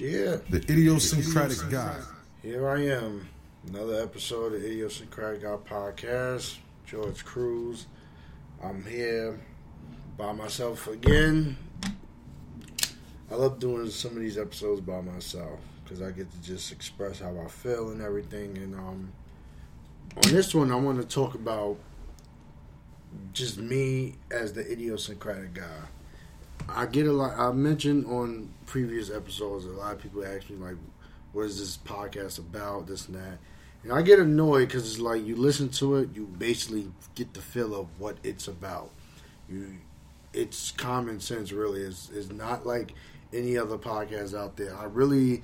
Yeah. The idiosyncratic guy. Here I am. Another episode of Idiosyncratic Guy Podcast. George Crews. I'm here by myself again. I love doing some of these episodes by myself because I get to just express how I feel and everything. And um, on this one, I want to talk about just me as the idiosyncratic guy. I get a lot. I mentioned on previous episodes, a lot of people ask me like, "What is this podcast about?" This and that, and I get annoyed because it's like you listen to it, you basically get the feel of what it's about. You, it's common sense, really. It's, it's not like any other podcast out there. I really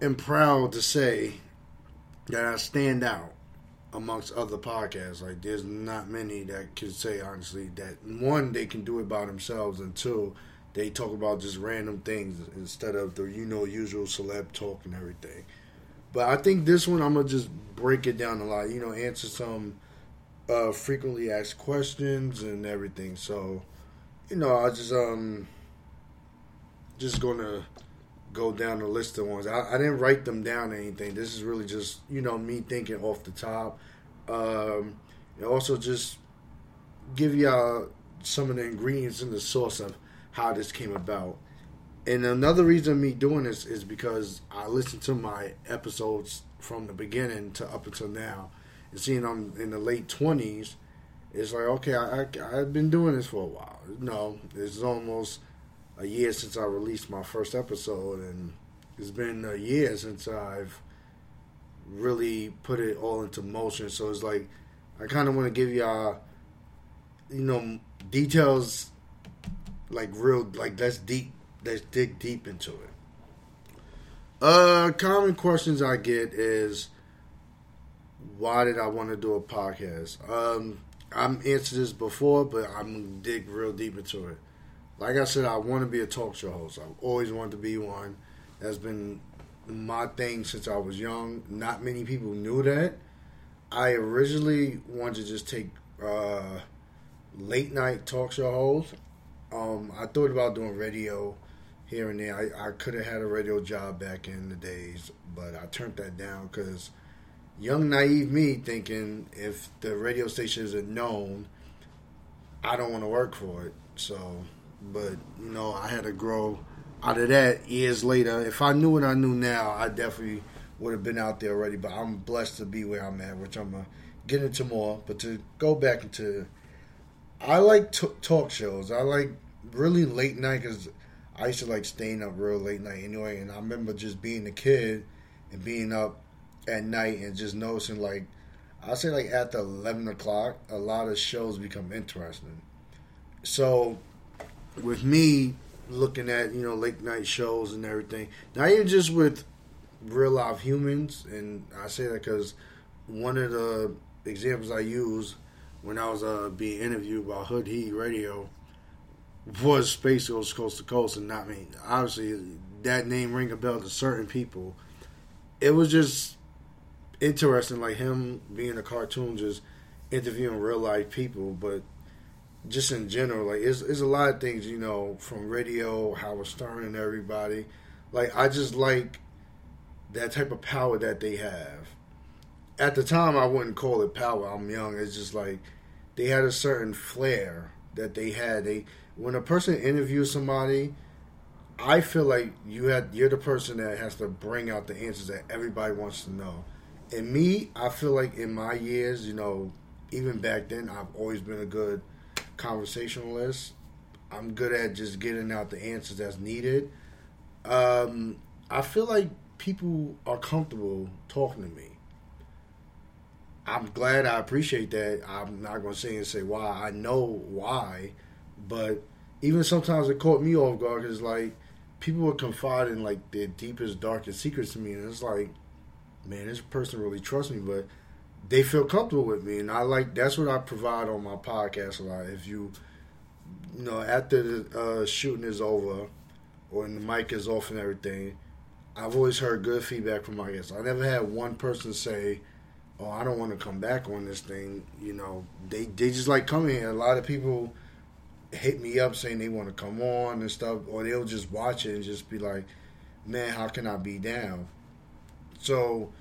am proud to say that I stand out amongst other podcasts. Like, there's not many that can say honestly that one they can do it by themselves, and two they talk about just random things instead of the you know usual celeb talk and everything. But I think this one I'm gonna just break it down a lot. You know, answer some uh, frequently asked questions and everything. So, you know, I just um just gonna go down the list of ones. I, I didn't write them down or anything. This is really just you know me thinking off the top. Um, and also just give y'all some of the ingredients and the source of how this came about. And another reason me doing this is because I listened to my episodes from the beginning to up until now, and seeing I'm in the late twenties, it's like okay, I, I I've been doing this for a while. No, it's almost a year since I released my first episode, and it's been a year since I've really put it all into motion. So it's like I kind of want to give y'all, you know, details like real, like let's deep, let's dig deep into it. Uh, common questions I get is why did I want to do a podcast? Um, I'm answered this before, but I'm gonna dig real deep into it. Like I said, I want to be a talk show host. I've always wanted to be one. That's been my thing since I was young. Not many people knew that. I originally wanted to just take uh, late night talk show host. Um, I thought about doing radio here and there. I, I could have had a radio job back in the days, but I turned that down because young naive me thinking if the radio station isn't known, I don't want to work for it. So, but you know, I had to grow out of that years later. If I knew what I knew now, I definitely would have been out there already. But I'm blessed to be where I'm at, which I'm gonna get into more. But to go back into, I like t- talk shows. I like really late night because I used to like staying up real late night anyway. And I remember just being a kid and being up at night and just noticing like I say like after eleven o'clock, a lot of shows become interesting. So with me looking at you know late night shows and everything, not even just with real life humans, and I say that because one of the examples I use when I was uh, being interviewed by Hood Heat Radio was Space Ghost Coast to Coast, and not me. Obviously, that name ring a bell to certain people. It was just interesting, like him being a cartoon, just interviewing real life people, but just in general, like it's, it's a lot of things, you know, from radio, Howard Stern and everybody. Like I just like that type of power that they have. At the time, I wouldn't call it power. I'm young. It's just like they had a certain flair that they had. They when a person interviews somebody, I feel like you had you're the person that has to bring out the answers that everybody wants to know. And me, I feel like in my years, you know, even back then, I've always been a good conversationalist. I'm good at just getting out the answers that's needed. Um, I feel like people are comfortable talking to me. I'm glad. I appreciate that. I'm not going to say and say why. I know why, but even sometimes it caught me off guard because like people would confide in like their deepest, darkest secrets to me, and it's like, man, this person really trusts me, but they feel comfortable with me, and I like that's what I provide on my podcast a lot. If you, you know, after the uh, shooting is over, or the mic is off and everything, I've always heard good feedback from my guests. I never had one person say, "Oh, I don't want to come back on this thing." You know, they they just like coming here. A lot of people hit me up saying they want to come on and stuff, or they'll just watch it and just be like, man, how can I be down? So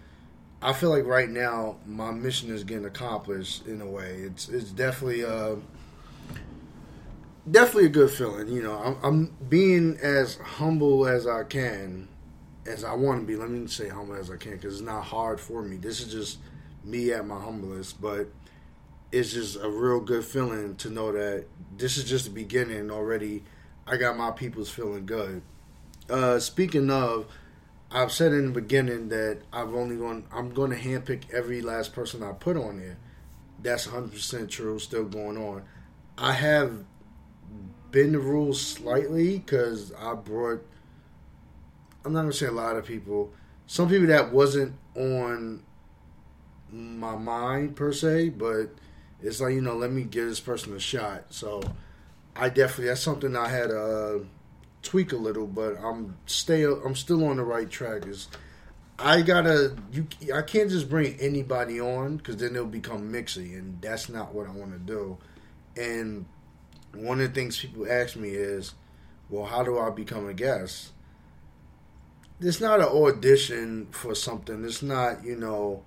I feel like right now my mission is getting accomplished in a way. It's it's definitely uh definitely a good feeling. You know, I'm, I'm being as humble as I can, as I want to be. Let me say humble as I can because it's not hard for me. This is just me at my humblest, but it's just a real good feeling to know that this is just the beginning already. I got my people's feeling good. Uh, speaking of, I've said in the beginning that I've only going I'm going to handpick every last person I put on there. That's 100 percent true. Still going on. I have bend the rules slightly because I brought. I'm not gonna say a lot of people. Some people that wasn't on my mind per se, but it's like you know, let me give this person a shot. So I definitely that's something I had uh, tweak a little, but I'm stay I'm still on the right track. Is I gotta you I can't just bring anybody on because then they'll become mixy, and that's not what I want to do. And one of the things people ask me is, well, how do I become a guest? It's not an audition for something. It's not, you know,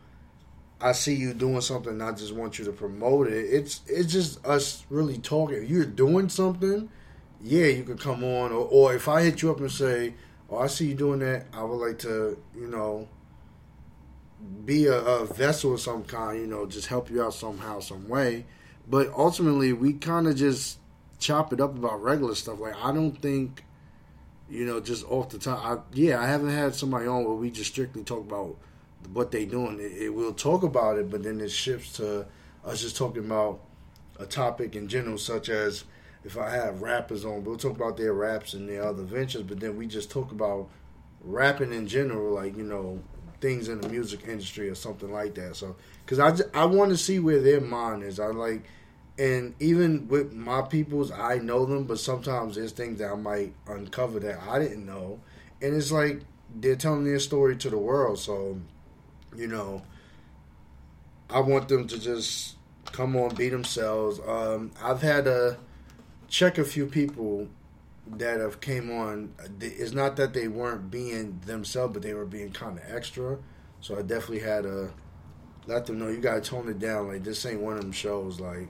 I see you doing something, I just want you to promote it. It's it's just us really talking. You're doing something, yeah, you could come on. Or, or if I hit you up and say, oh, I see you doing that, I would like to, you know, be a, a vessel of some kind, you know, just help you out somehow, some way. But ultimately, we kind of just chop it up about regular stuff. Like I don't think, you know, just off the top. I, yeah, I haven't had somebody on where we just strictly talk about what they doing. It, it, we'll talk about it, but then it shifts to us just talking about a topic in general, such as if I have rappers on, we'll talk about their raps and their other ventures. But then we just talk about rapping in general, like you know things in the music industry or something like that. So, because I, I want to see where their mind is. I like and even with my peoples, I know them, but sometimes there's things that I might uncover that I didn't know, and it's like they're telling their story to the world. So, you know, I want them to just come on, be themselves. Um, I've had to check a few people that have came on. It's not that they weren't being themselves, but they were being kind of extra. So I definitely had to let them know you got to tone it down. Like this ain't one of them shows. Like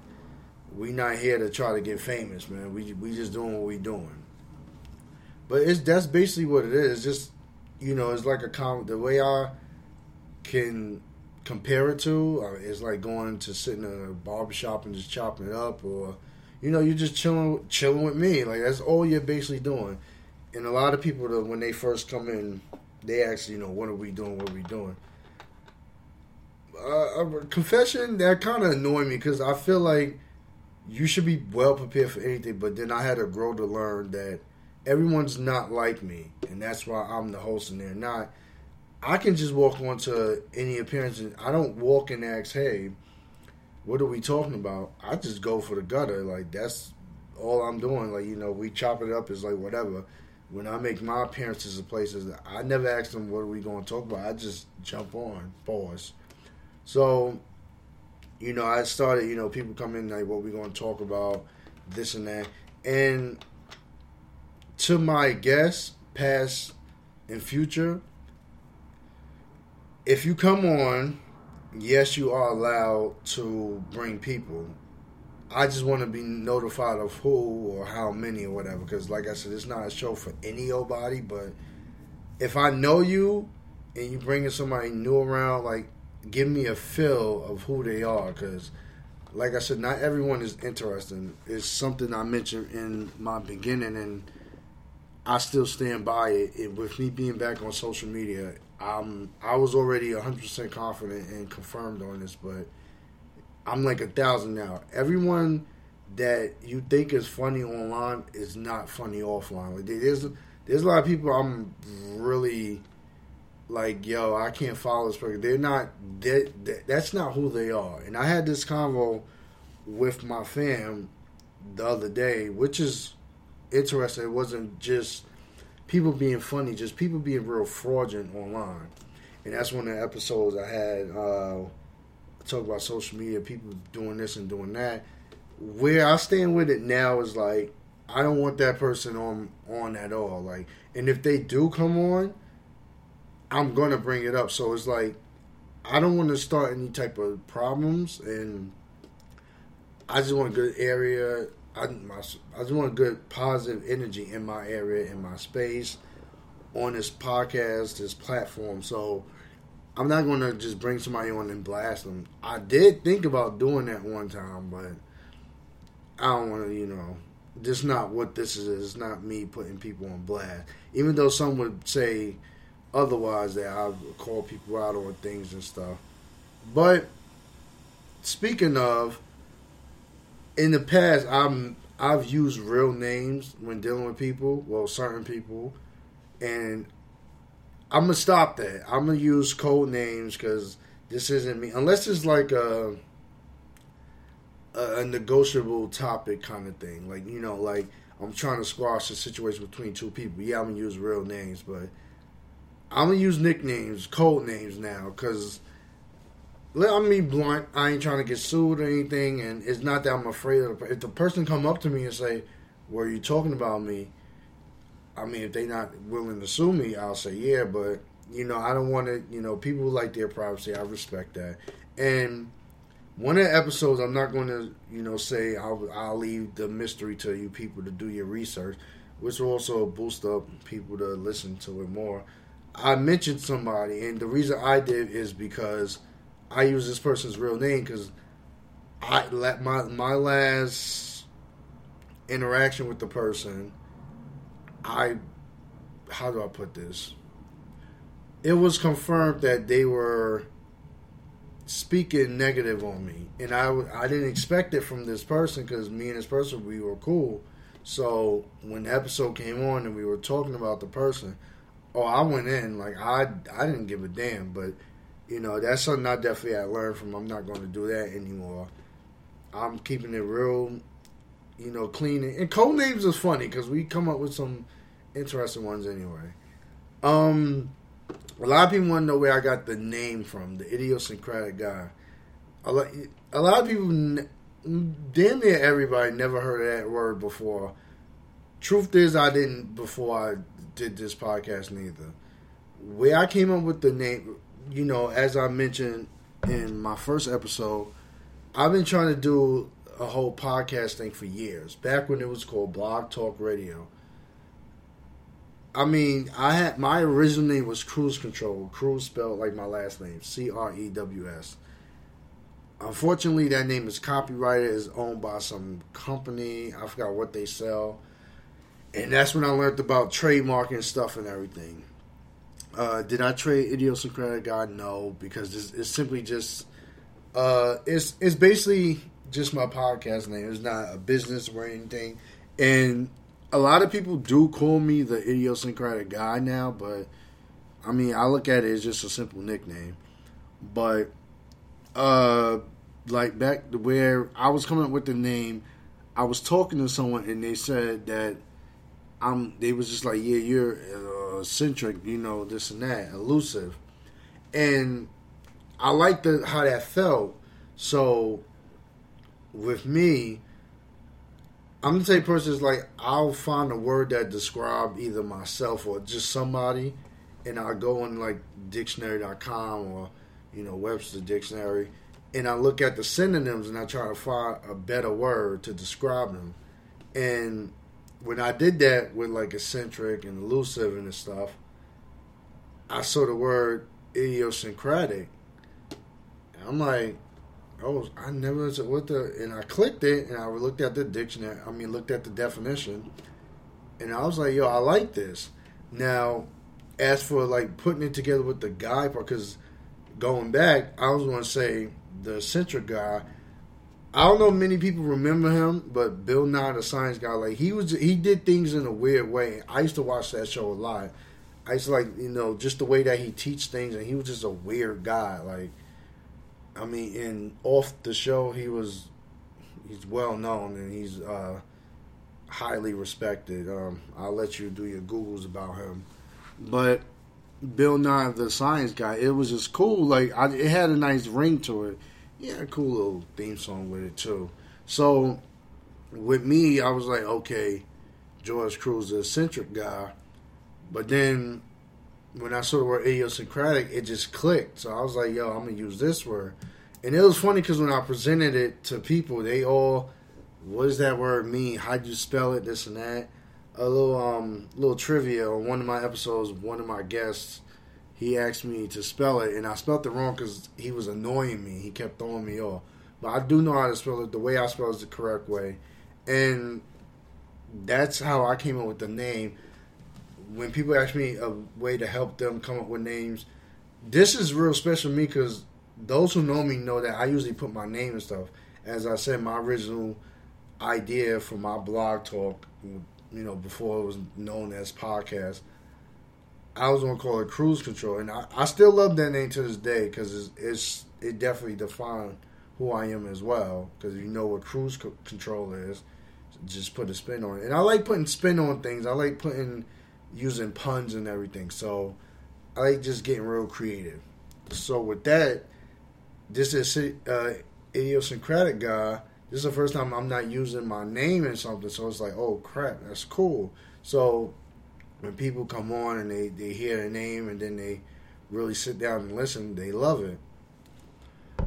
we not here to try to get famous, man. We we just doing what we doing. But it's that's basically what it is. It's just you know, it's like a com. The way I can compare it to uh, is like going to sit in a barbershop and just chopping it up, or you know, you're just chilling chilling with me. Like that's all you're basically doing. And a lot of people, when they first come in, they ask, you know, what are we doing? What are we doing? Uh, a confession that kind of annoyed me because I feel like you should be well prepared for anything. But then I had to grow to learn that everyone's not like me, and that's why I'm the host and they're not. I can just walk onto any appearance and I don't walk and ask, "Hey, what are we talking about?" I just go for the gutter. Like that's all I'm doing. Like you know, we chop it up. Is like whatever. When I make my appearances at places, I never ask them what are we going to talk about. I just jump on, pause. So you know, I started, you know, people come in like, what we going to talk about, this and that. And to my guests, past and future, if you come on, yes, you are allowed to bring people. I just want to be notified of who or how many or whatever. Because, like I said, it's not a show for any old body. But if I know you and you bringing somebody new around, like give me a feel of who they are because like I said, not everyone is interesting. It's something I mentioned in my beginning, and I still stand by it. it with me being back on social media, I'm I was already 100 percent confident and confirmed on this, but I'm like a thousand now. Everyone that you think is funny online is not funny offline. Like there's there's a lot of people I'm really like, yo, I can't follow this person. They're not. They, that's not who they are. And I had this convo with my fam the other day, which is interesting. It wasn't just people being funny, just people being real fraudulent online. And that's one of the episodes I had. Uh, talk about social media, people doing this and doing that. Where I stand with it now is like I don't want that person on on at all. Like, and if they do come on, I'm gonna bring it up. So it's like I don't want to start any type of problems, and I just want a good area. I, my, I just want a good positive energy in my area, in my space, on this podcast, this platform. So I'm not going to just bring somebody on and blast them. I did think about doing that one time, but I don't want to, you know, this not what this is. It's not me putting people on blast. Even though some would say otherwise that I call people out on things and stuff. But speaking of, in the past, I'm I've used real names when dealing with people, well, certain people, and I'm gonna stop that. I'm gonna use code names because this isn't me, unless it's like a, a negotiable topic kind of thing, like you know, like I'm trying to squash a situation between two people. Yeah, I'm gonna use real names, but I'm gonna use nicknames, code names now, because let me blunt. I ain't trying to get sued or anything, and it's not that I'm afraid of. If the person come up to me and say, "Were you talking about me?" I mean, if they not willing to sue me, I'll say yeah. But you know, I don't want to. You know, people like their privacy. I respect that. And one of the episodes, I'm not going to, you know, say I'll, I'll leave the mystery to you people to do your research, which will also boost up people to listen to it more. I mentioned somebody, and the reason I did is because I use this person's real name because I let my my last interaction with the person. I how do I put this? It was confirmed that they were speaking negative on me, and I I didn't expect it from this person because me and this person we were cool. So when the episode came on and we were talking about the person, oh, I went in like I I didn't give a damn, but you know that's something I definitely I learned from. I'm not going to do that anymore. I'm keeping it real, you know, clean. And code names is funny because we come up with some interesting ones anyway. Um, a lot of people want to know where I got the name from, the idiosyncratic guy. A lot, a lot of people, damn near everybody, never heard that word before. Truth is, I didn't before I did this podcast neither. Where I came up with the name, you know, as I mentioned in my first episode, I've been trying to do a whole podcast thing for years. Back when it was called Blog Talk Radio. I mean, I had my original name was Crews Control. Crews spelled like my last name, C R E W S. Unfortunately, that name is copyrighted. is owned by some company. I forgot what they sell and that's when I learned about trademarking stuff and everything. Uh, did I trade idiosyncratic guy? No, because it's, simply just uh, it's it's basically just my podcast name. It's not a business or anything. And a lot of people do call me the idiosyncratic guy now, but I mean, I look at it as just a simple nickname. But uh, like back to where I was coming up with the name, I was talking to someone and they said that I'm. They was just like, yeah, you're eccentric, you know, this and that, elusive, and I like the how that felt. So with me, I'm the type person is like I'll find a word that describe either myself or just somebody, and I'll go on like dictionary.com or you know Webster Dictionary, and I look at the synonyms and I try to find a better word to describe them, and when I did that with like eccentric and elusive and stuff, I saw the word idiosyncratic. And I'm like, oh, I never said what the, and I clicked it and I looked at the dictionary. I mean, looked at the definition, and I was like, yo, I like this. Now, as for like putting it together with the guy part, because going back, I was going to say the eccentric guy I don't know many people remember him, but Bill Nye the Science Guy, like he was, he did things in a weird way. I used to watch that show a lot. I used to like, you know, just the way that he teach things, and he was just a weird guy. Like, I mean, and off the show, he was, he's well known and he's uh, highly respected. Um, I'll let you do your googles about him, but Bill Nye the Science Guy, it was just cool. Like, I, it had a nice ring to it yeah, cool little theme song with it too. So with me, I was like, okay, George Crews, the eccentric guy. But then when I saw the word idiosyncratic, it just clicked. So I was like, yo, I'm to use this word. And it was funny because when I presented it to people, they all, what does that word mean? How'd you spell it? This and that. A little um little trivia on one of my episodes. One of my guests, he asked me to spell it, and I spelled it wrong because he was annoying me. He kept throwing me off. But I do know how to spell it. The way I spell it is the correct way, and that's how I came up with the name. When people ask me a way to help them come up with names, this is real special to me because those who know me know that I usually put my name and stuff. As I said, my original idea for my blog talk, you know, before it was known as podcast, I was gonna call it Crews Control, and I, I still love that name to this day because it's, it's, it definitely defined who I am as well. Because you know what Cruise Control is, just put a spin on it, and I like putting spin on things. I like putting using puns and everything. So I like just getting real creative. So with that this is uh, idiosyncratic guy. This is the first time I'm not using my name in something, so it's like, oh crap, that's cool. So when people come on and they, they hear the name and then they really sit down and listen, they love it.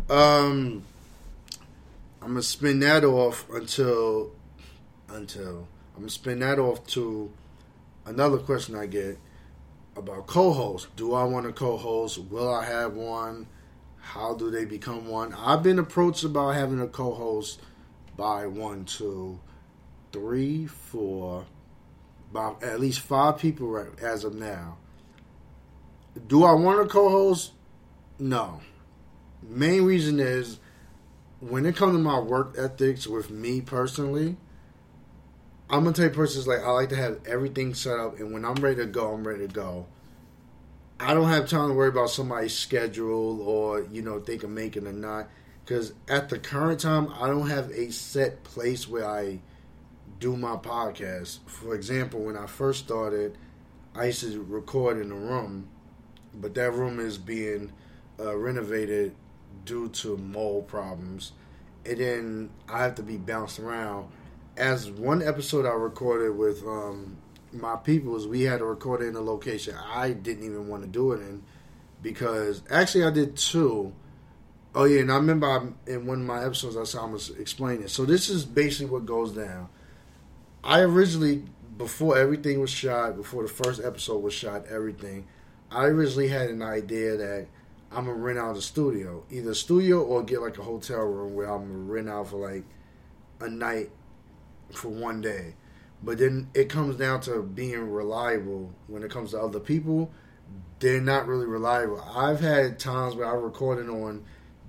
Um, I'm gonna spin that off until until I'm gonna spin that off to another question I get about co-hosts. Do I want a co-host? Will I have one? How do they become one? I've been approached about having a co-host by one, two, three, four, about at least five people right as of now. Do I want a co-host? No. Main reason is when it comes to my work ethics with me personally, I'm gonna tell you personally like I like to have everything set up and when I'm ready to go, I'm ready to go. I don't have time to worry about somebody's schedule or you know they can make it or not. Because at the current time, I don't have a set place where I do my podcast. For example, when I first started, I used to record in a room, but that room is being uh, renovated due to mold problems, and then I have to be bounced around. As one episode I recorded with um, my peoples, we had to record it in a location I didn't even want to do it in because actually I did two. Oh yeah, and I remember I, in one of my episodes I saw I was explaining. it. So this is basically what goes down. I originally, before everything was shot, before the first episode was shot, everything, I originally had an idea that I'm gonna rent out a studio, either a studio or get like a hotel room where I'm gonna rent out for like a night for one day. But then it comes down to being reliable when it comes to other people. They're not really reliable. I've had times where I recorded on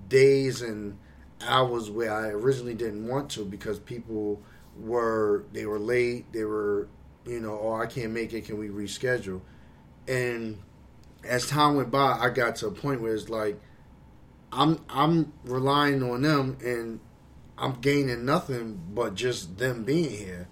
days and hours where I originally didn't want to because people were they were late, they were you know, oh I can't make it, can we reschedule? And as time went by, I got to a point where it's like I'm I'm relying on them and I'm gaining nothing but just them being here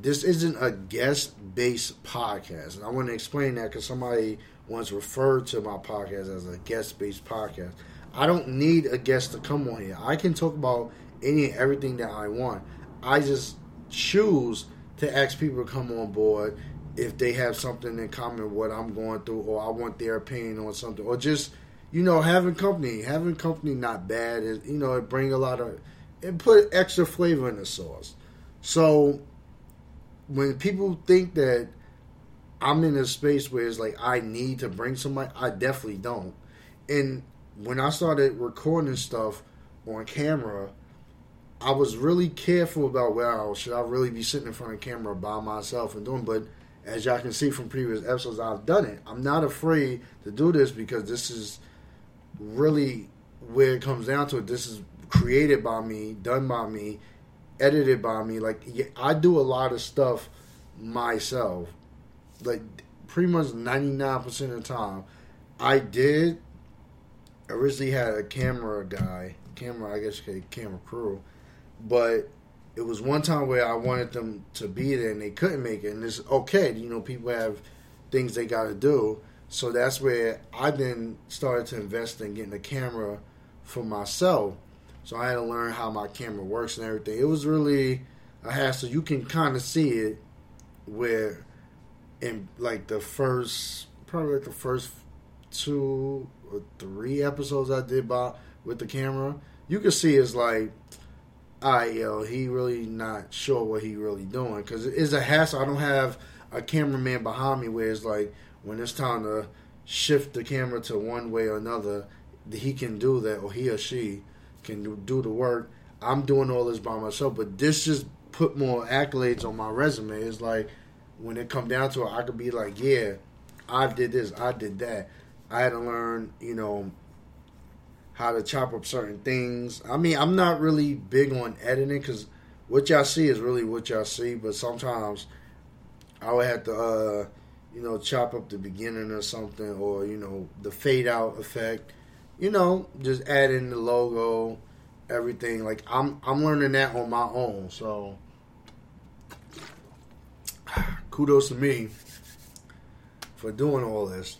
this isn't a guest based podcast. And I want to explain that because somebody once referred to my podcast as a guest based podcast. I don't need a guest to come on here. I can talk about any and everything that I want. I just choose to ask people to come on board if they have something in common what I'm going through or I want their opinion on something. Or just you know having company. Having company not bad it, you know it bring a lot of it put extra flavor in the sauce. So when people think that I'm in a space where it's like I need to bring somebody, I definitely don't. And when I started recording stuff on camera, I was really careful about well, should I really be sitting in front of camera by myself and doing. But as y'all can see from previous episodes, I've done it. I'm not afraid to do this because this is really where it comes down to it. This is created by me, done by me, edited by me. Like I do a lot of stuff myself. Like pretty much ninety nine percent of the time, I did. Originally had a camera guy, camera I guess camera crew, but it was one time where I wanted them to be there and they couldn't make it, and it's okay. You know, people have things they got to do. So that's where I then started to invest in getting a camera for myself so I had to learn how my camera works and everything. It was really a hassle. You can kind of see it where in like the first probably like the first two or three episodes I did by with the camera, you can see it's like, I yo, he really not sure what he really doing because it's a hassle. I don't have a cameraman behind me where it's like when it's time to shift the camera to one way or another, he can do that or he or she can do, do the work. I'm doing all this by myself, but this just put more accolades on my resume. It's like when it come down to it, I could be like, yeah, I did this, I did that. I had to learn, you know, how to chop up certain things. I mean, I'm not really big on editing because what y'all see is really what y'all see, but sometimes I would have to, uh, you know, chop up the beginning or something, or you know, the fade out effect. You know, just add in the logo, everything. Like I'm, I'm learning that on my own. So, kudos to me for doing all this.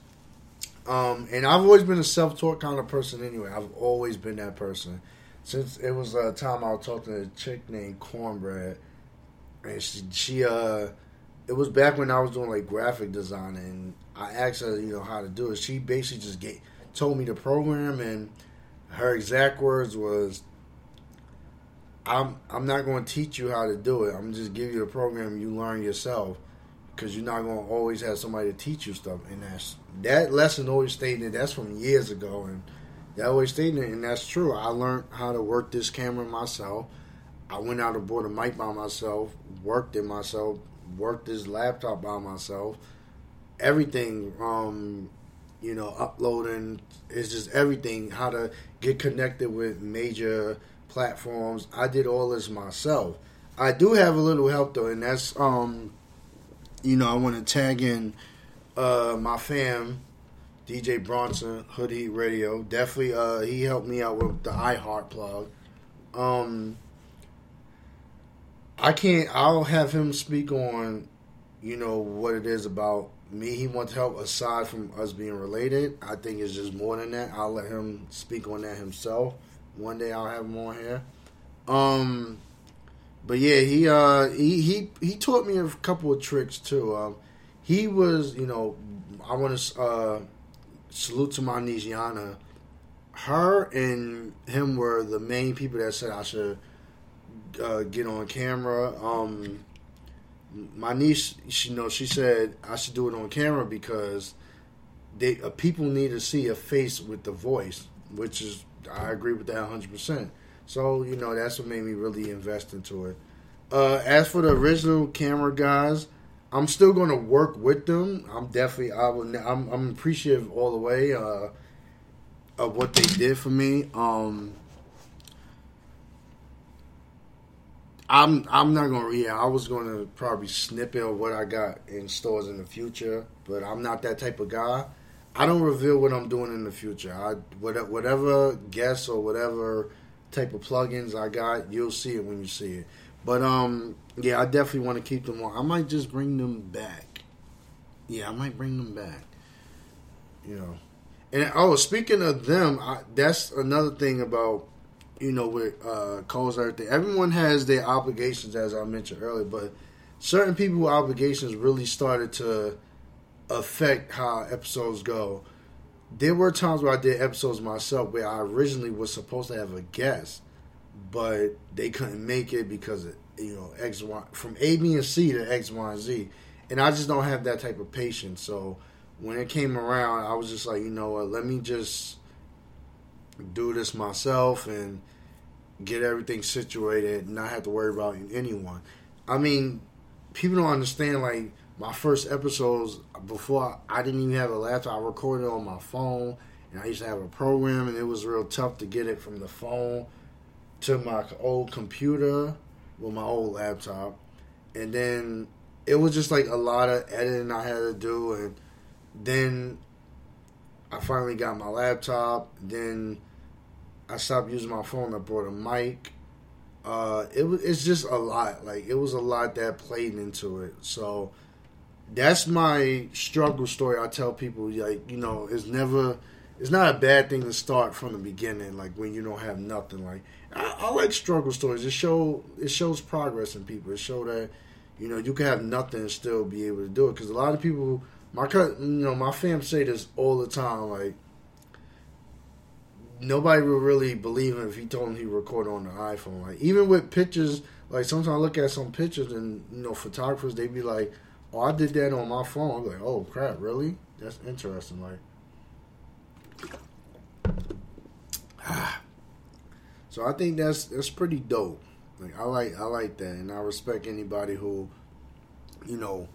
Um, and I've always been a self-taught kind of person anyway. I've always been that person. Since it was a time I was talking to a chick named Cornbread, and she, she uh, it was back when I was doing like graphic design, and I asked her, you know, how to do it. She basically just gave, told me the program, and her exact words was, "I'm I'm not going to teach you how to do it. I'm just give you the program you learn yourself." Because you're not to always have somebody to teach you stuff. And that's that lesson always stayed in. That's from years ago, and that always stayed in. And that's true. I learned how to work this camera myself. I went out and bought a mic by myself, worked it myself, worked this laptop by myself. Everything, um, you know, uploading is just everything. How to get connected with major platforms. I did all this myself. I do have a little help though, and that's um you know, I want to tag in uh, my fam, DJ Bronson, Hoodie Radio. Definitely, uh, he helped me out with the iHeart plug. Um, I can't. I'll have him speak on, you know, what it is about me. He wants help aside from us being related. I think it's just more than that. I'll let him speak on that himself. One day I'll have him on here. Um, but yeah, he uh he he he taught me a couple of tricks too. Um, he was, you know, I want to uh, salute to my niece Yana. Her and him were the main people that said I should uh, get on camera. Um, my niece, she you know, she said I should do it on camera because they uh, people need to see a face with the voice, which is I agree with that hundred percent. So you know that's what made me really invest into it. Uh, as for the original camera guys, I'm still going to work with them. I'm definitely I will. I'm, I'm appreciative all the way uh, of what they did for me. Um, I'm I'm not gonna yeah I was gonna probably snippet of what I got in stores in the future, but I'm not that type of guy. I don't reveal what I'm doing in the future. I whatever guess or whatever type of plugins I got, you'll see it when you see it. But um, yeah, I definitely want to keep them on. I might just bring them back. Yeah, I might bring them back. You know, and oh, speaking of them, I, that's another thing about you know with uh, calls everything. Everyone has their obligations, as I mentioned earlier, but certain people obligations really started to affect how episodes go there were times where I did episodes myself where I originally was supposed to have a guest, but they couldn't make it because of you know X Y from A B and C to X Y and Z, and I just don't have that type of patience. So when it came around, I was just like, you know what, let me just do this myself and get everything situated, and not have to worry about anyone. I mean, people don't understand like my first episodes before I didn't even have a laptop. I recorded on my phone, and I used to have a program, and it was real tough to get it from the phone to my old computer with my old laptop, and then it was just like a lot of editing I had to do, and then I finally got my laptop. Then I stopped using my phone. I brought a mic. Uh, it was it's just a lot. Like it was a lot that played into it. So that's my struggle story. I tell people like you know it's never it's not a bad thing to start from the beginning. Like when you don't have nothing. Like I, I like struggle stories. It show it shows progress in people. It show that You know, you can have nothing and still be able to do it because a lot of people, my cut, you know, my fam say this all the time. Like nobody would really believe him if he told him he recorded on the iPhone. Like even with pictures, like sometimes I look at some pictures and you know photographers they be like, "Oh, I did that on my phone." I'm like, "Oh crap, really? That's interesting." Like. So I think that's that's pretty dope. Like I like I like that, and I respect anybody who, you know,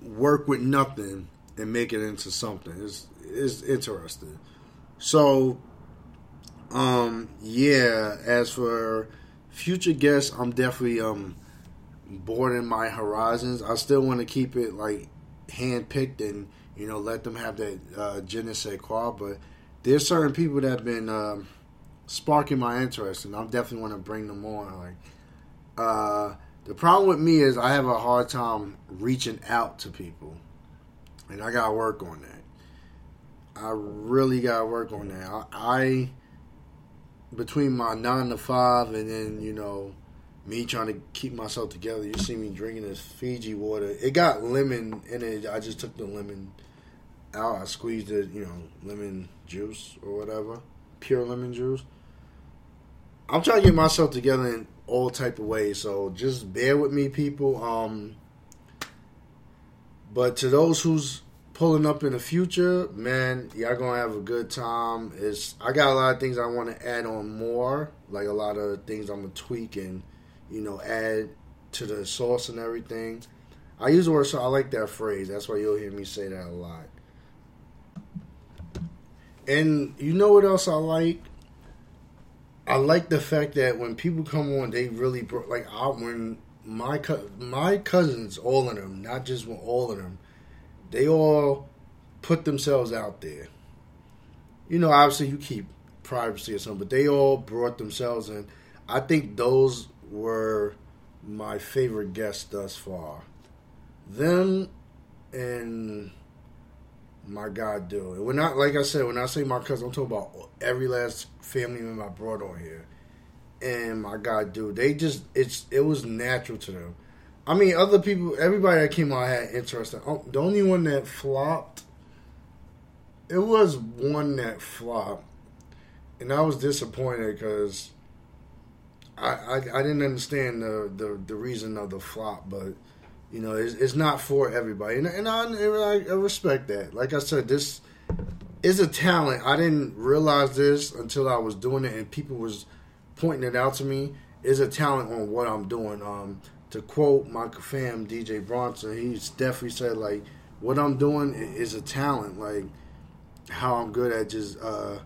work with nothing and make it into something. It's it's interesting. So, um, yeah. As for future guests, I'm definitely um broadening my horizons. I still want to keep it like hand picked and you know let them have that uh, je ne sais quoi. But there's certain people that have been. Um, sparking my interest, and I definitely want to bring them on. Like, uh, the problem with me is I have a hard time reaching out to people, and I gotta work on that. I really gotta work on that. I, I between my nine to five and then you know me trying to keep myself together. You see me drinking this Fiji water. It got lemon in it. I just took the lemon out. I squeezed it, you know, lemon juice or whatever, pure lemon juice. I'm trying to get myself together in all type of ways. So just bear with me, people. Um, but to those who's pulling up in the future, man, y'all gonna have a good time. It's I got a lot of things I want to add on more, like a lot of things I'm gonna tweak and you know add to the sauce and everything. I use the word so I like that phrase. That's why you'll hear me say that a lot. And you know what else I like? I like the fact that when people come on, they really bro- like I, when my co- my cousins, all of them, not just one, all of them, they all put themselves out there. You know, obviously you keep privacy or something, but they all brought themselves in. I think those were my favorite guests thus far. Them and my God. And when I like I said, when I say my cousin, I'm talking about every last family member I brought on here. And my God, dude, they just it's it was natural to them. I mean, other people, everybody that came out had interest. Oh, the only one that flopped, it was one that flopped, and I was disappointed because I, I, I didn't understand the, the the reason of the flop, but you know, it's, it's not for everybody, and, and I, I, I respect that. Like I said, this is a talent. I didn't realize this until I was doing it, and people was pointing it out to me. Is a talent on what I'm doing. Um, to quote my fam DJ Bronson, he's definitely said like, "What I'm doing is a talent. Like how I'm good at just uh,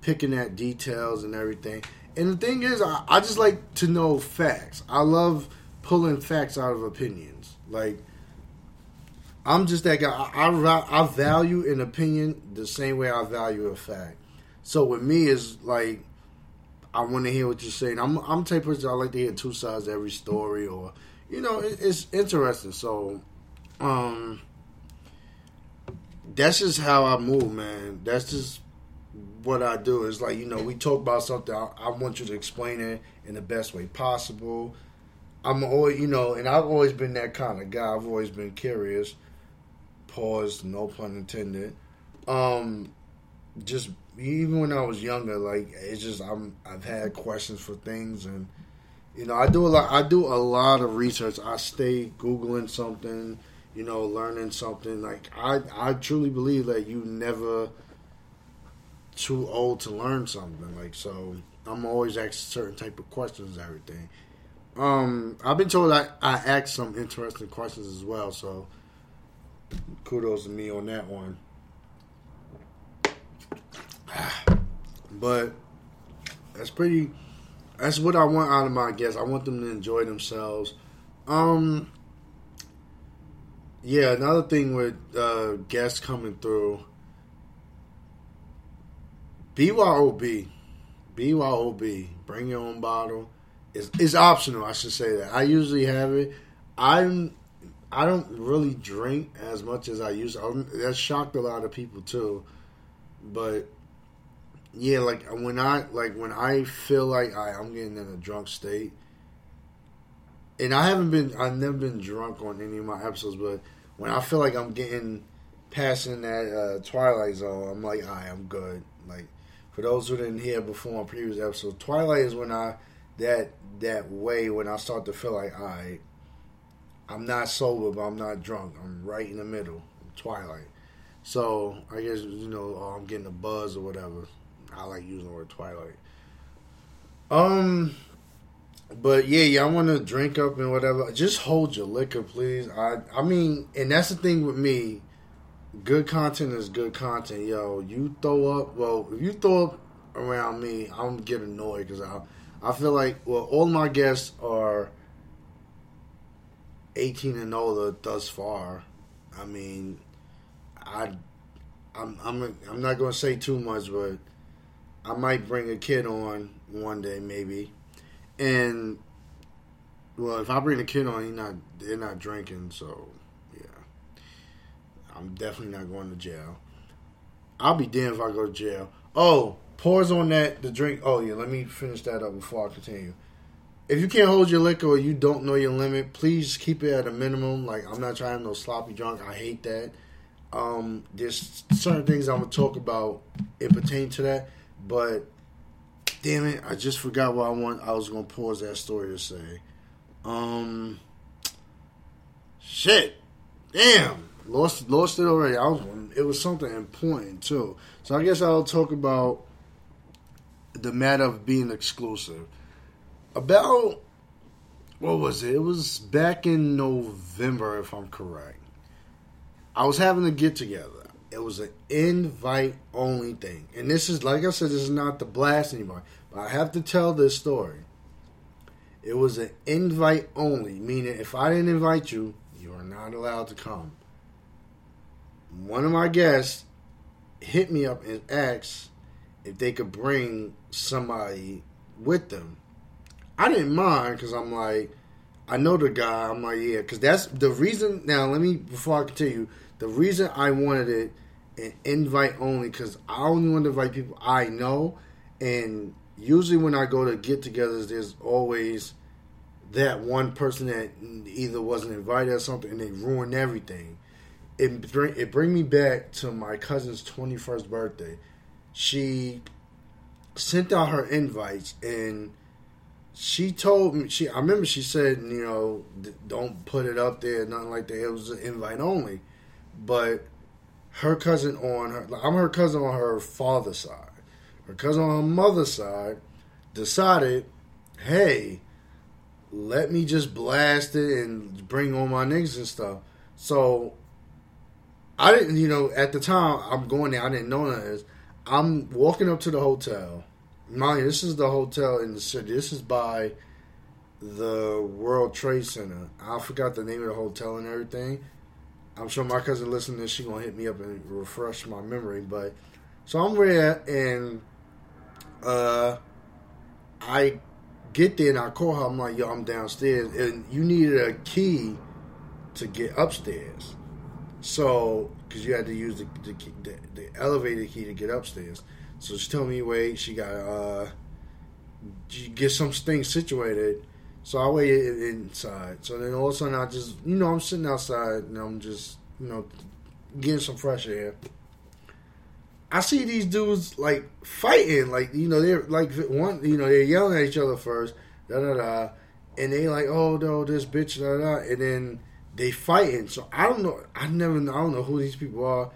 picking at details and everything." And the thing is, I, I just like to know facts. I love pulling facts out of opinions. Like I'm just that guy. I, I, I value an opinion the same way I value a fact. So with me is like I want to hear what you're saying. I'm I'm type of person I like to hear two sides of every story, or you know, it, it's interesting. So, um, that's just how I move, man. That's just what I do. is like you know, we talk about something. I, I want you to explain it in the best way possible. I'm always, you know, and I've always been that kind of guy. I've always been curious. Pause, no pun intended. Um, just even when I was younger, like it's just I'm I've had questions for things, and you know I do a lot. I do a lot of research. I stay googling something, you know, learning something. Like I I truly believe that you never too old to learn something. Like so, I'm always asking certain type of questions, everything. Um, I've been told I, I asked some interesting questions as well, so kudos to me on that one. But that's pretty. That's what I want out of my guests. I want them to enjoy themselves. Um, yeah, another thing with uh, guests coming through. BYOB, BYOB, bring your own bottle it's, it's optional. I should say that. I usually have it. I'm I don't really drink as much as I used. To. That shocked a lot of people too. But yeah, like when I like when I feel like I, I'm getting in a drunk state, and I haven't been, I've never been drunk on any of my episodes, but when I feel like I'm getting passing that uh, twilight zone, I'm like, all right, I'm good. Like for those who didn't hear before on previous episodes, twilight is when I that that way when I start to feel like, all right, I'm not sober, but I'm not drunk. I'm right in the middle, twilight. So I guess you know oh, I'm getting a buzz or whatever. I like using the word twilight. Um, but yeah, I want to drink up and whatever. Just hold your liquor, please. I I mean, and that's the thing with me. Good content is good content, yo. You throw up, well, if you throw up around me, I'm get annoyed because I I feel like well, all my guests are 18 and older thus far. I mean, I I'm I'm I'm not gonna say too much, but I might bring a kid on one day maybe, and well, if I bring a kid on, he not they're not drinking, so I'm definitely not going to jail. I'll be damned if I go to jail. Oh, pours on that the drink. Oh yeah, let me finish that up before I continue. If you can't hold your liquor or you don't know your limit, please keep it at a minimum. Like I'm not trying no sloppy drunk. I hate that. Um, there's certain things I'm gonna talk about it pertain to that, but damn it, I just forgot what I want. I was gonna pause that story to say. Um, shit, damn, lost lost it already. Was it was something important too. So I guess I'll talk about the matter of being exclusive. About what was it? It was back in November, if I'm correct. I was having a get together. It was an invite only thing. And this is, like I said, this is not the blast anymore. but I have to tell this story. It was an invite only, meaning if I didn't invite you, you are not allowed to come. One of my guests hit me up and asked if they could bring somebody with them. I didn't mind because I'm like, I know the guy. I'm like, yeah, because that's the reason. Now, let me before I continue. The reason I wanted it an invite only because I only want to invite people I know, and usually when I go to get-togethers, there's always that one person that either wasn't invited or something, and they ruin everything. It bring it bring me back to my cousin's 21st birthday. She sent out her invites and she told me she I remember she said you know don't put it up there nothing like that. It was an invite only. But her cousin on her I'm her cousin on her father's side. Her cousin on her mother's side decided hey let me just blast it and bring on my niggas and stuff. So I didn't you know at the time I'm going there I didn't know of this I'm walking up to the hotel Mind you, this is the hotel in the city. This is by the World Trade Center. I forgot the name of the hotel and everything. I'm sure my cousin listening she gonna hit me up and refresh my memory. But so I'm there and uh I get there and I call her. I'm like, yo, I'm downstairs, and you needed a key to get upstairs. So because you had to use the the, the the elevator key to get upstairs. So she told me, wait, she got uh, get some things situated. So I waited inside. So then all of a sudden, I just, you know, I'm sitting outside and I'm just, you know, getting some fresh air. I see these dudes like fighting, like you know, they're like one, you know, they're yelling at each other first, da da da, and they like, oh no, this bitch, da da, and then they fighting. So I don't know, I never, Know, I don't know who these people are.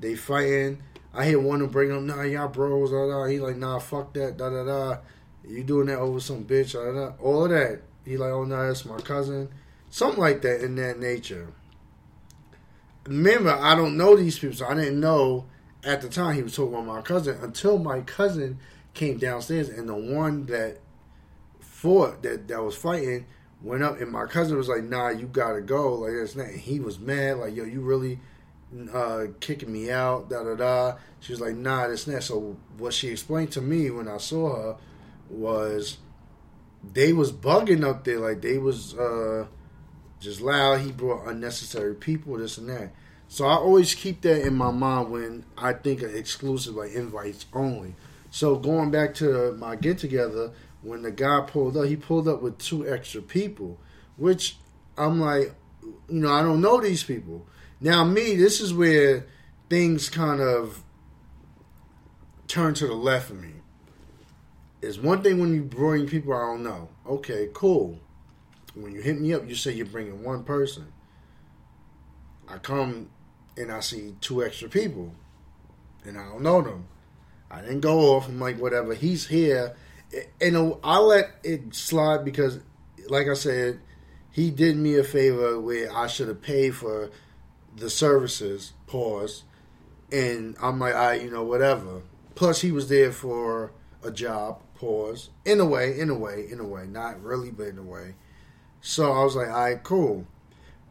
They fighting I hear one to bring them. nah, y'all bros, da da. He like, nah, fuck that, da da da. You doing that over some bitch, da da. All of that. He like, oh nah, that's my cousin, something like that in that nature. Remember, I don't know these people, so I didn't know at the time he was talking about my cousin until my cousin came downstairs and the one that fought that that was fighting went up and my cousin was like, nah, you gotta go, like that's not. And he was mad, like yo, you really uh, kicking me out, da da da. She was like, nah, this not. So what she explained to me when I saw her was they was bugging up there, like they was uh, just loud. He brought unnecessary people, this and that. So I always keep that in my mind when I think of exclusive, like invites only. So going back to my get together, when the guy pulled up, he pulled up with two extra people. which I'm like, you know, I don't know these people. Now, me, this is where things kind of turn to the left of me. It's one thing when you bring people I don't know. Okay, cool. When you hit me up, you say you're bringing one person. I come and I see two extra people, and I don't know them. I didn't go off. I'm like, whatever. He's here, and uh, I let it slide because, like I said, he did me a favor where I should have paid for the services. Pause, and I'm like, I, you know, whatever. Plus, he was there for a job. Pause. In a way, in a way, in a way, not really, but in a way. So I was like, all right, cool.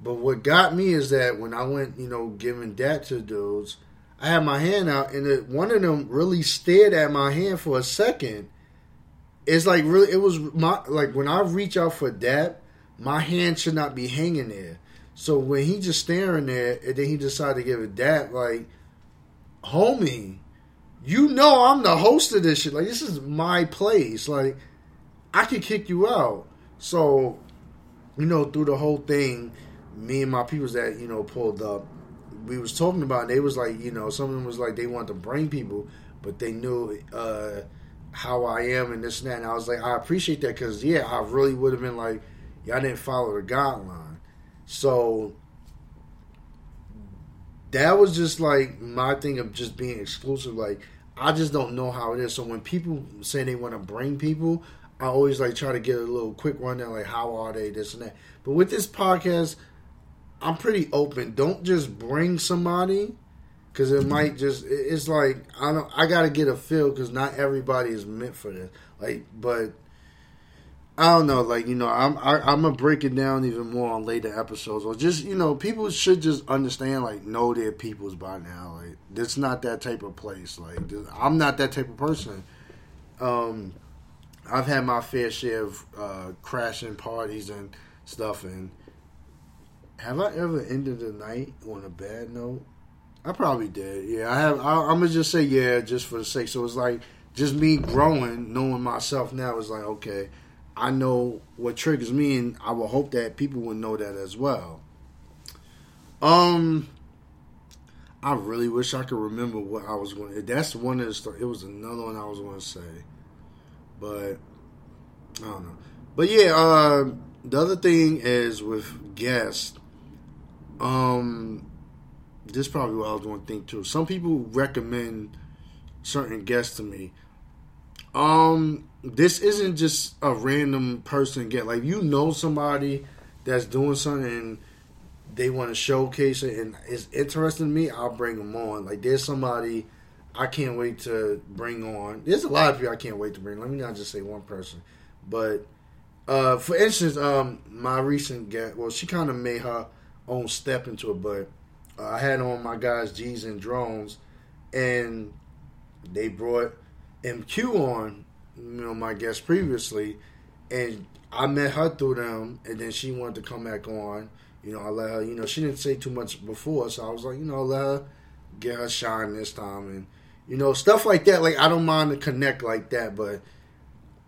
But what got me is that when I went, you know, giving that to dudes, I had my hand out, and it, one of them really stared at my hand for a second. It's like really, it was my like when I reach out for that, my hand should not be hanging there. So when he just staring there, and then he decided to give it that, like, homie, you know I'm the host of this shit. Like this is my place. Like I could kick you out. So, you know, through the whole thing, me and my peoples that you know pulled up, we was talking about. They was like, you know, some of them was like they wanted to bring people, but they knew uh, how I am and this and that. And I was like, I appreciate that because yeah, I really would have been like, y'all didn't follow the guideline. So that was just like my thing of just being exclusive. Like I just don't know how it is. So when people say they want to bring people, I always like try to get a little quick rundown, like how are they, this and that. But with this podcast, I'm pretty open. Don't just bring somebody because it might just. It's like I don't. I got to get a feel because not everybody is meant for this. Like, but I don't know, like you know, I'm i am gonna break it down even more on later episodes, or just you know, people should just understand, like, know their peoples by now. Like, it's not that type of place. Like, I'm not that type of person. Um, I've had my fair share of uh, crashing parties and stuff, and have I ever ended the night on a bad note? I probably did. Yeah, I have. I, I'm gonna just say yeah, just for the sake. So it's like just me growing, knowing myself now is like okay I know what triggers me, and I will hope that people will know that as well. Um, I really wish I could remember what I was going. to... That's one of the. It was another one I was going to say, but I don't know. But yeah, uh, the other thing is with guests. Um, this is probably what I was going to think too. Some people recommend certain guests to me. Um, this isn't just a random person get like you know somebody that's doing something and they want to showcase it and it's interesting to me i'll bring them on like there's somebody i can't wait to bring on there's a lot of people i can't wait to bring let me not just say one person but uh, for instance um, my recent guest well she kind of made her own step into it but uh, i had on my guys g's and drones and they brought mq on you know, my guest previously, and I met her through them, and then she wanted to come back on. You know, I let her. You know, she didn't say too much before, so I was like, you know, let her get her shine this time, and you know, stuff like that. Like I don't mind to connect like that, but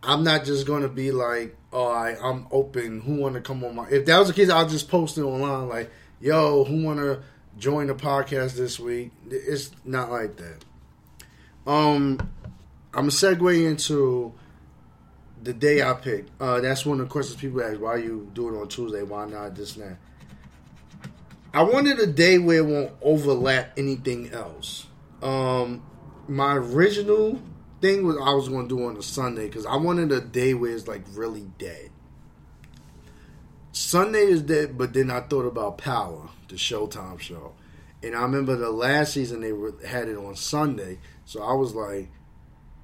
I'm not just gonna be like, all right, I'm open. Who want to come on my? If that was the case, I'll just post it online, like, yo, who want to join the podcast this week? It's not like that. Um, I'm segue into the day I picked. Uh, that's one of the questions people ask: Why you do it on Tuesday? Why not this and that? I wanted a day where it won't overlap anything else. Um, my original thing was I was going to do on a Sunday because I wanted a day where it's like really dead. Sunday is dead, but then I thought about Power, the Showtime show, and I remember the last season they had it on Sunday, so I was like,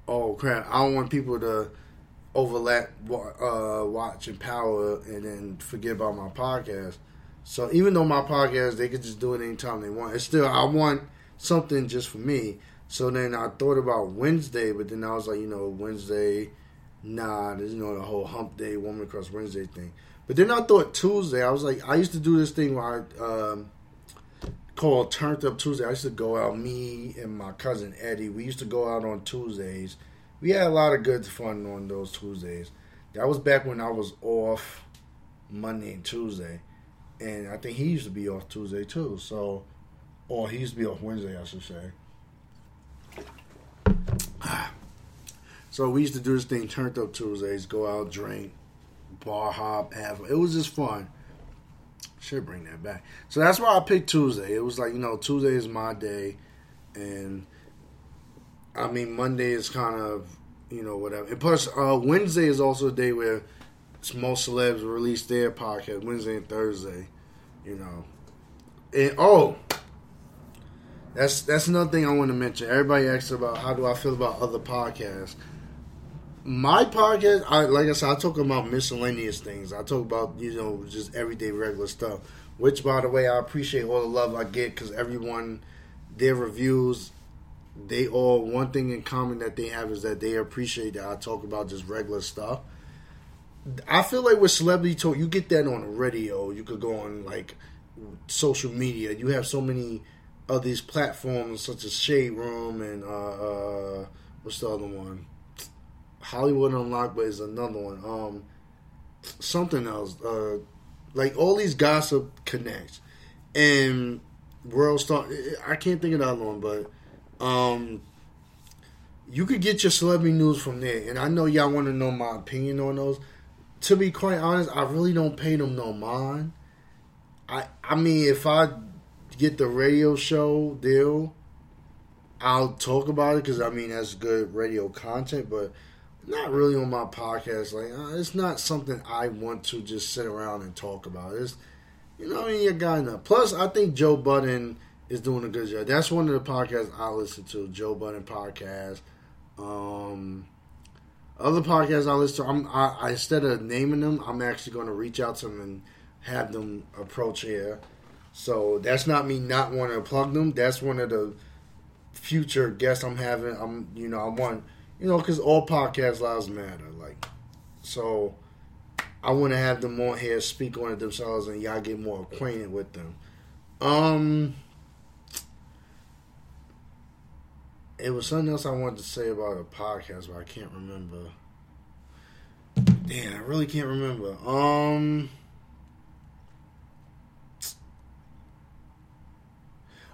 oh crap, I don't want people to overlap uh, watching Power and then forget about my podcast. So even though my podcast, they could just do it anytime they want. It's still I want something just for me. So then I thought about Wednesday, but then I was like, you know, Wednesday, nah, there's you know the whole Hump Day, Woman Crush Wednesday thing. But then I thought Tuesday. I was like, I used to do this thing where I. Um, called Turned Up Tuesday. I used to go out, me and my cousin Eddie. We used to go out on Tuesdays. We had a lot of good fun on those Tuesdays. That was back when I was off Monday and Tuesday, and I think he used to be off Tuesday too. So, or he used to be off Wednesday, I should say. So we used to do this thing, turned up Tuesdays, go out, drink, bar hop, have. It was just fun. Should bring that back. So that's why I picked Tuesday. It was like you know Tuesday is my day, and I mean Monday is kind of you know whatever. And plus uh, Wednesday is also a day where most celebs release their podcast. Wednesday and Thursday, you know. And oh, that's that's another thing I want to mention. Everybody asks about how do I feel about other podcasts my podcast, I like I said, I talk about miscellaneous things. I talk about you know just everyday regular stuff. Which, by the way, I appreciate all the love I get because everyone, their reviews, they all one thing in common that they have is that they appreciate that I talk about just regular stuff. I feel like with celebrity talk, you get that on the radio. You could go on like social media. You have so many of these platforms such as Shade Room and uh, uh, what's the other one? Hollywood Unlocked, but is another one. Um, something else. Uh, like all these gossip connects, and World Star. I can't think of other one, but um, you could get your celebrity news from there. And I know y'all want to know my opinion on those. To be quite honest, I really don't pay them no mind. I I mean, if I get the radio show deal, I'll talk about it because I mean that's good radio content, but not really on my podcast. Like uh, it's not something I want to just sit around and talk about. It's you know, I mean, you got enough. Plus, I think Joe Budden is doing a good job. That's one of the podcasts I listen to. Joe Budden podcast. Um, other podcasts I listen to, I'm, I, I instead of naming them, I'm actually going to reach out to them and have them approach here. So that's not me not wanting to plug them. That's one of the future guests I'm having. I'm you know I want you know, because all podcast lives matter. Like, so I want to have them on here speak on it themselves, and y'all get more acquainted with them. Um, it was something else I wanted to say about a podcast, but I can't remember. Damn, I really can't remember. Um.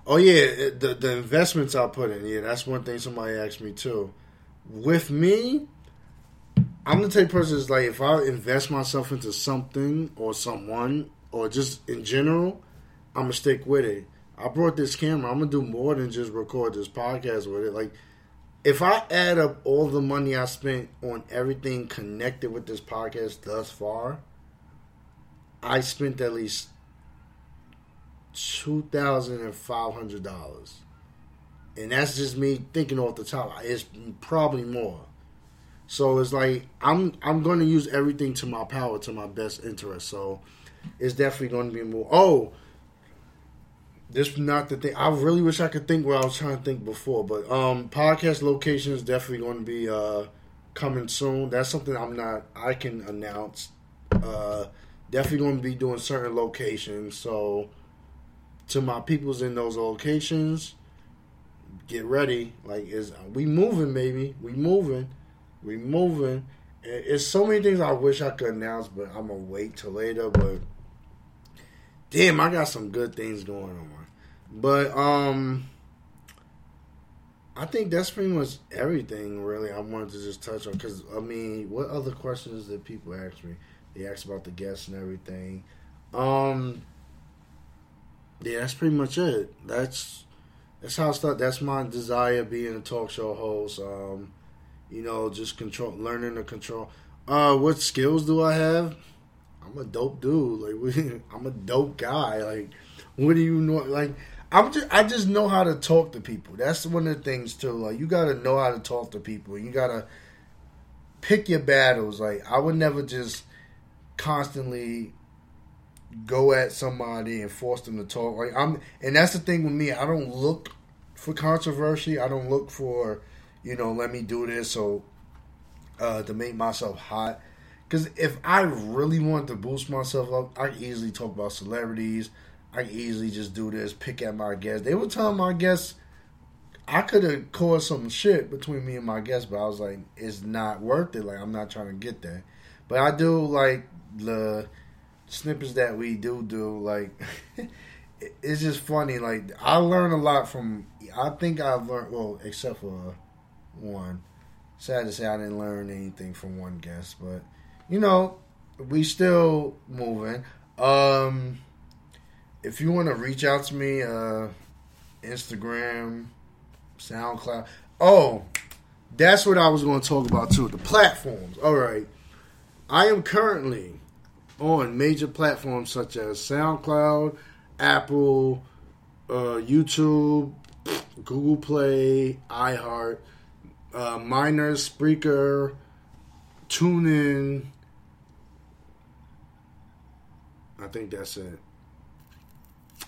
Oh yeah, the the investments I put in. Yeah, that's one thing somebody asked me too with me, I'm the type of person that's like if I invest myself into something or someone or just in general, I'm gonna stick with it. I brought this camera. I'm gonna do more than just record this podcast with it. Like, if I add up all the money I spent on everything connected with this podcast thus far, I spent at least two thousand and five hundred dollars and that's just me thinking off the top. It's probably more. So it's like I'm I'm going to use everything to my power to my best interest. So it's definitely going to be more. Oh, this not the thing. I really wish I could think what I was trying to think before, but um, podcast location is definitely going to be uh, coming soon. That's something I'm not. I can announce. Uh, definitely going to be doing certain locations. So to my peoples in those locations get ready. Like, is we moving, baby? We moving, we moving. It's so many things I wish I could announce, but I'm gonna wait till later. But damn, I got some good things going on. But um, I think that's pretty much everything. Really, I wanted to just touch on because I mean, what other questions did people ask me? They asked about the guests and everything. Um, yeah, that's pretty much it. That's that's how I start. That's my desire being a talk show host. Um, you know, just control, learning to control. Uh, what skills do I have? I'm a dope dude. Like, I'm a dope guy. Like, what do you know? Like, I'm just, I just know how to talk to people. That's one of the things too. Like, you gotta know how to talk to people. You gotta pick your battles. Like, I would never just constantly go at somebody and force them to talk. Like I'm, and that's the thing with me. I don't look for controversy. I don't look for, you know, let me do this so uh, to make myself hot. Because if I really want to boost myself up, I can easily talk about celebrities. I can easily just do this, pick at my guests. They were telling my guests I could have caused some shit between me and my guests, but I was like, it's not worth it. Like I'm not trying to get that. But I do like the snippets that we do do, like it's just funny. Like I learn a lot from. I think I've learned well, except for one. Sad to say, I didn't learn anything from one guest, but you know, we still moving. Um, if you want to reach out to me, uh, Instagram, SoundCloud. Oh, that's what I was going to talk about too. The platforms. All right, I am currently on major platforms such as SoundCloud, Apple, uh, YouTube, Google Play, iHeart, uh, Minor, Spreaker, TuneIn. I think that's it.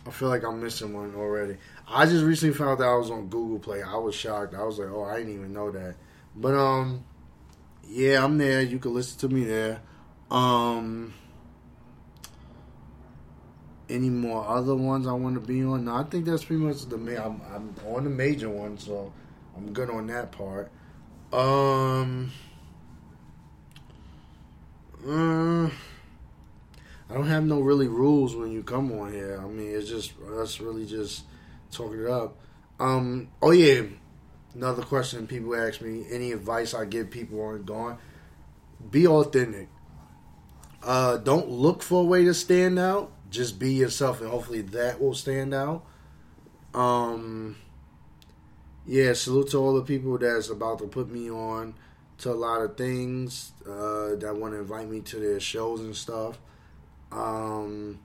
I feel like I'm missing one already. I just recently found out I was on Google Play. I was shocked. I was like, oh, I didn't even know that. But um, yeah, I'm there. You can listen to me there. Um, any more other ones I want to be on? No, I think that's pretty much the main. I'm, I'm on the major one, so I'm good on that part. Um, uh, I don't have no really rules when you come on here. I mean, it's just us really just talking it up. Um, oh yeah, another question people ask me: any advice I give people on going? Be authentic. Uh, don't look for a way to stand out just be yourself, and hopefully that will stand out. Um, yeah, salute to all the people that's about to put me on to a lot of things uh, that want to invite me to their shows and stuff. Um,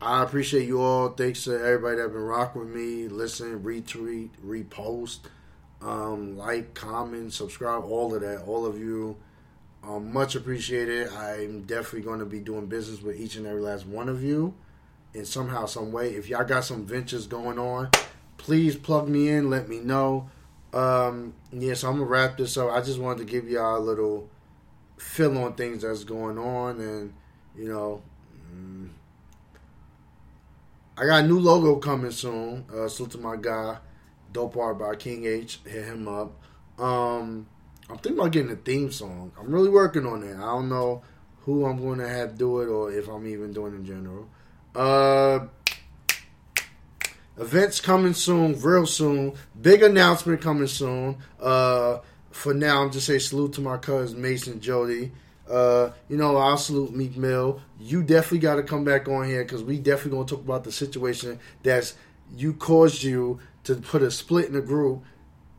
I appreciate you all. Thanks to everybody that been rocking with me, listen, retweet, repost, um, like, comment, subscribe, all of that. All of you um, much appreciated. I'm definitely going to be doing business with each and every last one of you in somehow, some way. If y'all got some ventures going on, please plug me in. Let me know. Um, yeah, so I'm gonna wrap this up. I just wanted to give y'all a little fill on things that's going on, and you know, mm, I got a new logo coming soon. Uh, salute to my guy, Dope Art by King H. Hit him up. Um, I'm thinking about getting a theme song. I'm really working on it. I don't know who I'm going to have do it or if I'm even doing it in general. Uh, events coming soon, real soon. Big announcement coming soon. Uh, for now, I'm just say salute to my cousin Mason Jody. Uh, you know, I'll salute Meek Mill. You definitely got to come back on here because we definitely going to talk about the situation that's you caused you to put a split in the group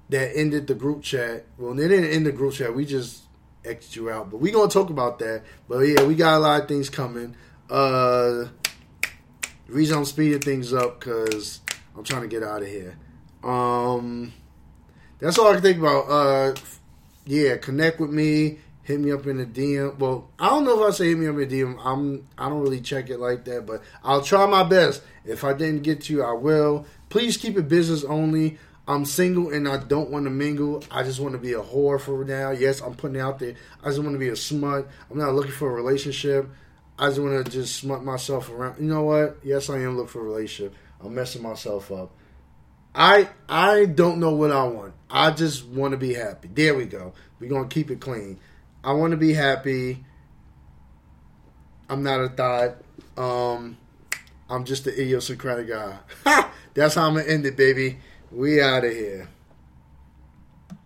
that ended the group chat. Well, it didn't end the group chat. We just exited you out. But we gonna talk about that. But yeah, we got a lot of things coming. Uh, reason I'm speeding things up because I'm trying to get out of here. Um, that's all I can think about. Uh, yeah, connect with me. Hit me up in the DM. Well, I don't know if I say hit me up in the DM. I'm I don't really check it like that, but I'll try my best. If I didn't get to you, I will. Please keep it business only. I'm single and I don't want to mingle. I just want to be a whore for now. Yes, I'm putting out there. I just want to be a smut. I'm not looking for a relationship. I just want to just smut myself around. You know what? Yes, I am looking for a relationship. I'm messing myself up. I I don't know what I want. I just want to be happy. There we go. We're gonna keep it clean. I want to be happy. I'm not a thought. Um, I'm just the idiosyncratic guy. That's how I'm gonna end it, baby. We out of here.